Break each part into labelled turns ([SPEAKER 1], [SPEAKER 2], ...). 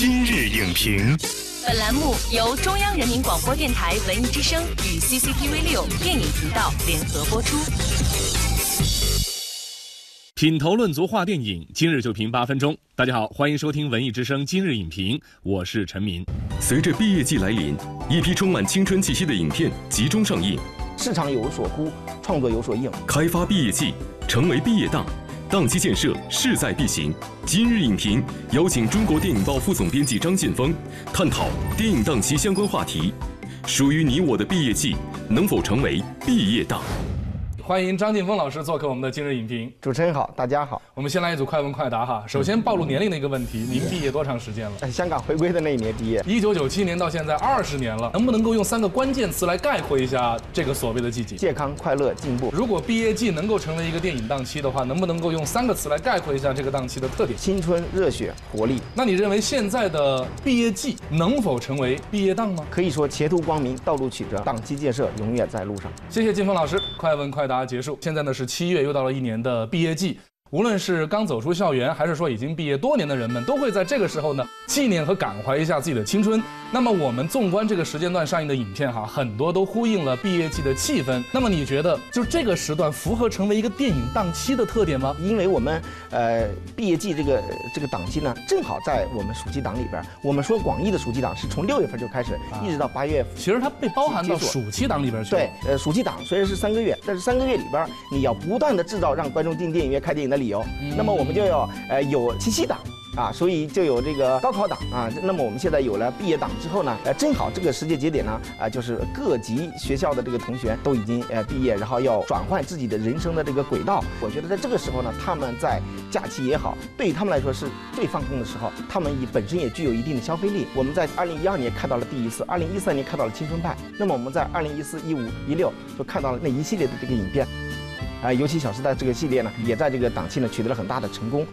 [SPEAKER 1] 今日影评，
[SPEAKER 2] 本栏目由中央人民广播电台文艺之声与 CCTV 六电影频道联合播出。
[SPEAKER 3] 品头论足话电影，今日就评八分钟。大家好，欢迎收听文艺之声今日影评，我是陈明。
[SPEAKER 4] 随着毕业季来临，一批充满青春气息的影片集中上映，
[SPEAKER 5] 市场有所呼，创作有所应，
[SPEAKER 4] 开发毕业季，成为毕业档。档期建设势在必行。今日影评邀请中国电影报副总编辑张建峰，探讨电影档期相关话题。属于你我的毕业季，能否成为毕业档？
[SPEAKER 3] 欢迎张劲峰老师做客我们的今日影评。
[SPEAKER 5] 主持人好，大家好。
[SPEAKER 3] 我们先来一组快问快答哈。首先暴露年龄的一个问题，您毕业多长时间了？
[SPEAKER 5] 香港回归的那一年毕业，
[SPEAKER 3] 一九九七年到现在二十年了。能不能够用三个关键词来概括一下这个所谓的季节？
[SPEAKER 5] 健康、快乐、进步。
[SPEAKER 3] 如果毕业季能够成为一个电影档期的话，能不能够用三个词来概括一下这个档期的特点？
[SPEAKER 5] 青春、热血、活力。
[SPEAKER 3] 那你认为现在的毕业季能否成为毕业档吗？
[SPEAKER 5] 可以说前途光明，道路曲折，档期建设永远在路上。
[SPEAKER 3] 谢谢劲峰老师，快问快答结束。现在呢？是七月，又到了一年的毕业季。无论是刚走出校园，还是说已经毕业多年的人们，都会在这个时候呢，纪念和感怀一下自己的青春。那么我们纵观这个时间段上映的影片哈，很多都呼应了毕业季的气氛。那么你觉得，就这个时段符合成为一个电影档期的特点吗？
[SPEAKER 5] 因为我们呃毕业季这个这个档期呢，正好在我们暑期档里边。我们说广义的暑期档是从六月份就开始，一直到八月。
[SPEAKER 3] 其实它被包含到暑期档里边去。
[SPEAKER 5] 对，呃，暑期档虽然是三个月，但是三个月里边你要不断的制造让观众进电影院看电影的理由。那么我们就要呃有七夕档啊，所以就有这个高考档啊。那么我们现在有了毕业档之后呢，呃，正好这个时间节点呢，啊，就是各级学校的这个同学都已经呃毕业，然后要转换自己的人生的这个轨道。我觉得在这个时候呢，他们在假期也好，对于他们来说是最放松的时候。他们也本身也具有一定的消费力。我们在二零一二年看到了第一次，二零一三年看到了青春派，那么我们在二零一四、一五、一六就看到了那一系列的这个影片。啊，尤其《小时代》这个系列呢，也在这个档期呢取得了很大的成功。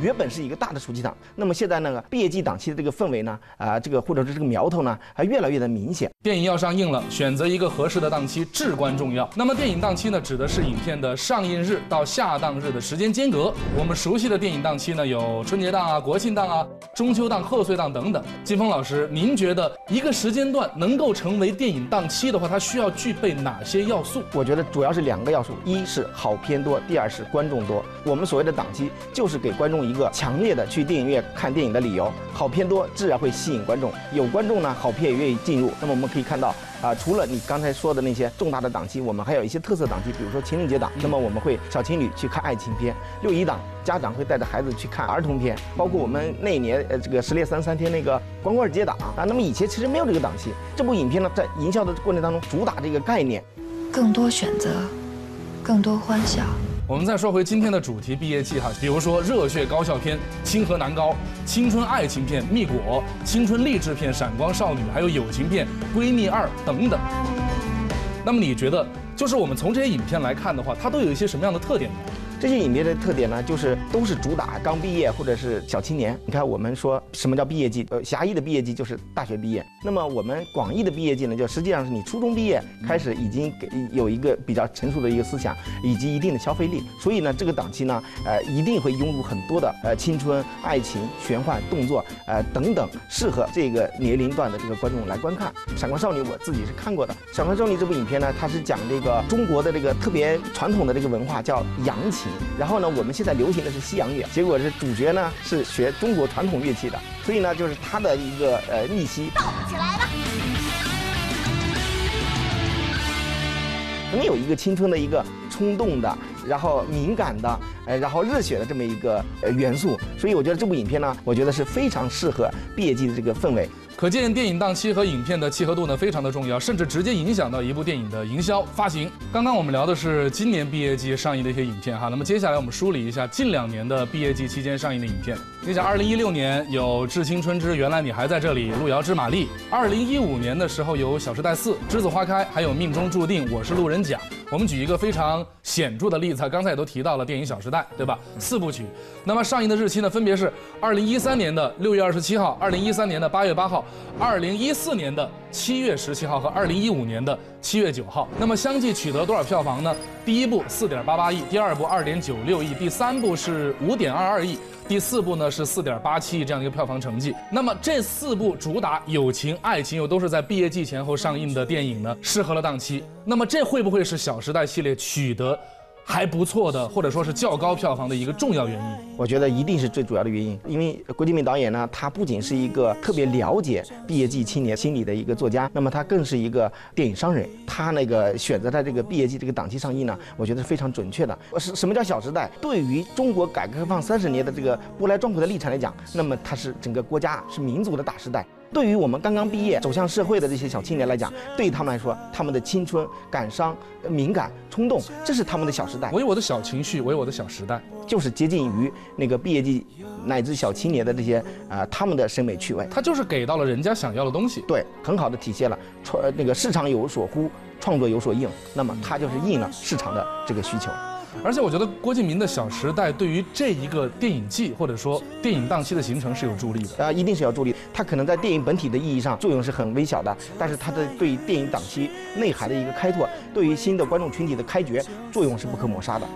[SPEAKER 5] 原本是一个大的暑期档，那么现在那个毕业季档期的这个氛围呢，啊，这个或者是这个苗头呢，还越来越的明显。
[SPEAKER 3] 电影要上映了，选择一个合适的档期至关重要。那么电影档期呢，指的是影片的上映日到下档日的时间间隔。我们熟悉的电影档期呢，有春节档啊、国庆档啊、中秋档、贺岁档等等。金峰老师，您觉得一个时间段能够成为电影档期的话，它需要具备哪些要素？
[SPEAKER 5] 我觉得主要是两个要素，一是好片多，第二是观众多。我们所谓的档期，就是给观众。一个强烈的去电影院看电影的理由，好片多自然会吸引观众，有观众呢，好片也愿意进入。那么我们可以看到啊，除了你刚才说的那些重大的档期，我们还有一些特色档期，比如说情人节档，那么我们会小情侣去看爱情片；六一档家长会带着孩子去看儿童片，包括我们那一年呃这个十烈三三天那个光棍节档啊。那么以前其实没有这个档期，这部影片呢在营销的过程当中主打这个概念，
[SPEAKER 6] 更多选择，更多欢笑。
[SPEAKER 3] 我们再说回今天的主题，毕业季哈，比如说热血高校片《清河南高》，青春爱情片《蜜果》，青春励志片《闪光少女》，还有友情片《闺蜜二》等等。那么你觉得，就是我们从这些影片来看的话，它都有一些什么样的特点呢？
[SPEAKER 5] 这些影片的特点呢，就是都是主打刚毕业或者是小青年。你看，我们说什么叫毕业季？呃，狭义的毕业季就是大学毕业。那么我们广义的毕业季呢，就实际上是你初中毕业开始已经给有一个比较成熟的一个思想以及一定的消费力。所以呢，这个档期呢，呃，一定会涌入很多的呃青春、爱情、玄幻、动作呃等等，适合这个年龄段的这个观众来观看。《闪光少女》我自己是看过的，《闪光少女》这部影片呢，它是讲这个中国的这个特别传统的这个文化叫扬琴。然后呢，我们现在流行的是西洋乐，结果是主角呢是学中国传统乐器的，所以呢，就是他的一个呃逆袭。动起来吧！能有一个青春的一个冲动的，然后敏感的，呃，然后热血的这么一个呃元素，所以我觉得这部影片呢，我觉得是非常适合毕业季的这个氛围。
[SPEAKER 3] 可见电影档期和影片的契合度呢非常的重要，甚至直接影响到一部电影的营销发行。刚刚我们聊的是今年毕业季上映的一些影片哈，那么接下来我们梳理一下近两年的毕业季期间上映的影片。你想，二零一六年有《致青春之原来你还在这里》，路遥知马力；二零一五年的时候有《小时代四》，栀子花开，还有《命中注定我是路人甲》。我们举一个非常显著的例子，刚才也都提到了电影《小时代》，对吧？四部曲，那么上映的日期呢，分别是二零一三年的六月二十七号，二零一三年的八月八号，二零一四年的七月十七号和二零一五年的七月九号。那么相继取得多少票房呢？第一部四点八八亿，第二部二点九六亿，第三部是五点二二亿，第四部呢是四点八七亿这样一个票房成绩。那么这四部主打友情、爱情又都是在毕业季前后上映的电影呢，适合了档期。那么这会不会是《小时代》系列取得？还不错的，或者说是较高票房的一个重要原因，
[SPEAKER 5] 我觉得一定是最主要的原因。因为郭敬明导演呢，他不仅是一个特别了解毕业季青年心理的一个作家，那么他更是一个电影商人。他那个选择在这个毕业季这个档期上映呢，我觉得是非常准确的。是什么叫《小时代》？对于中国改革开放三十年的这个波澜壮阔的历程来讲，那么它是整个国家是民族的大时代。对于我们刚刚毕业走向社会的这些小青年来讲，对于他们来说，他们的青春、感伤、敏感、冲动，这是他们的小时代。
[SPEAKER 3] 我有我的小情绪，我有我的小时代，
[SPEAKER 5] 就是接近于那个毕业季乃至小青年的这些啊，他们的审美趣味。
[SPEAKER 3] 他就是给到了人家想要的东西，
[SPEAKER 5] 对，很好的体现了创那个市场有所呼，创作有所应，那么他就是应了市场的这个需求。
[SPEAKER 3] 而且我觉得郭敬明的《小时代》对于这一个电影季或者说电影档期的形成是有助力的
[SPEAKER 5] 啊，一定是要助力。它可能在电影本体的意义上作用是很微小的，但是它的对电影档期内涵的一个开拓，对于新的观众群体的开掘作用是不可抹杀的。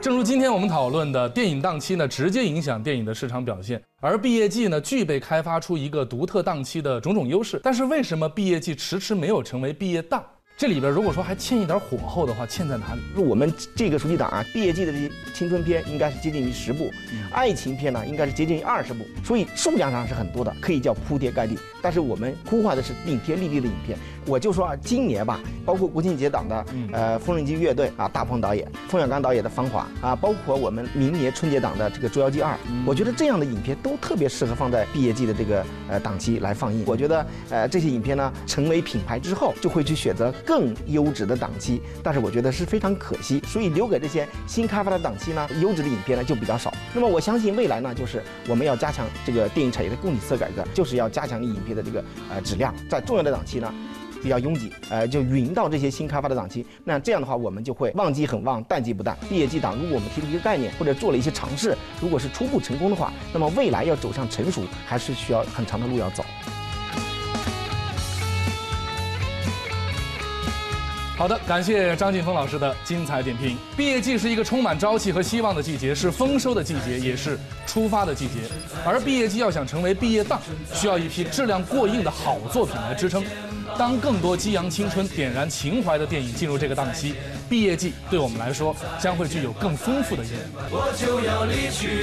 [SPEAKER 3] 正如今天我们讨论的，电影档期呢直接影响电影的市场表现，而毕业季呢具备开发出一个独特档期的种种优势。但是为什么毕业季迟迟没有成为毕业档？这里边如果说还欠一点火候的话，欠在哪里？
[SPEAKER 5] 就我们这个暑期档啊，毕业季的这些青春片应该是接近于十部，爱情片呢应该是接近于二十部，所以数量上是很多的，可以叫铺天盖地。但是我们呼唤的是顶天立地的影片。我就说啊，今年吧，包括国庆节档的呃缝纫机乐队啊，大鹏导演、冯小刚导演的《芳华》啊，包括我们明年春节档的这个《捉妖记二》，我觉得这样的影片都特别适合放在毕业季的这个呃档期来放映。我觉得呃这些影片呢，成为品牌之后，就会去选择更优质的档期。但是我觉得是非常可惜，所以留给这些新开发的档期呢，优质的影片呢就比较少。那么我相信未来呢，就是我们要加强这个电影产业的供给侧改革，就是要加强你影片的这个呃质量，在重要的档期呢。比较拥挤，呃，就匀到这些新开发的档期。那这样的话，我们就会旺季很旺，淡季不淡。毕业季档，如果我们提出一个概念或者做了一些尝试，如果是初步成功的话，那么未来要走向成熟，还是需要很长的路要走。
[SPEAKER 3] 好的，感谢张劲峰老师的精彩点评。毕业季是一个充满朝气和希望的季节，是丰收的季节，也是出发的季节。而毕业季要想成为毕业档，需要一批质量过硬的好作品来支撑。当更多激扬青春、点燃情怀的电影进入这个档期，毕业季对我们来说将会具有更丰富的意义。我就要离去，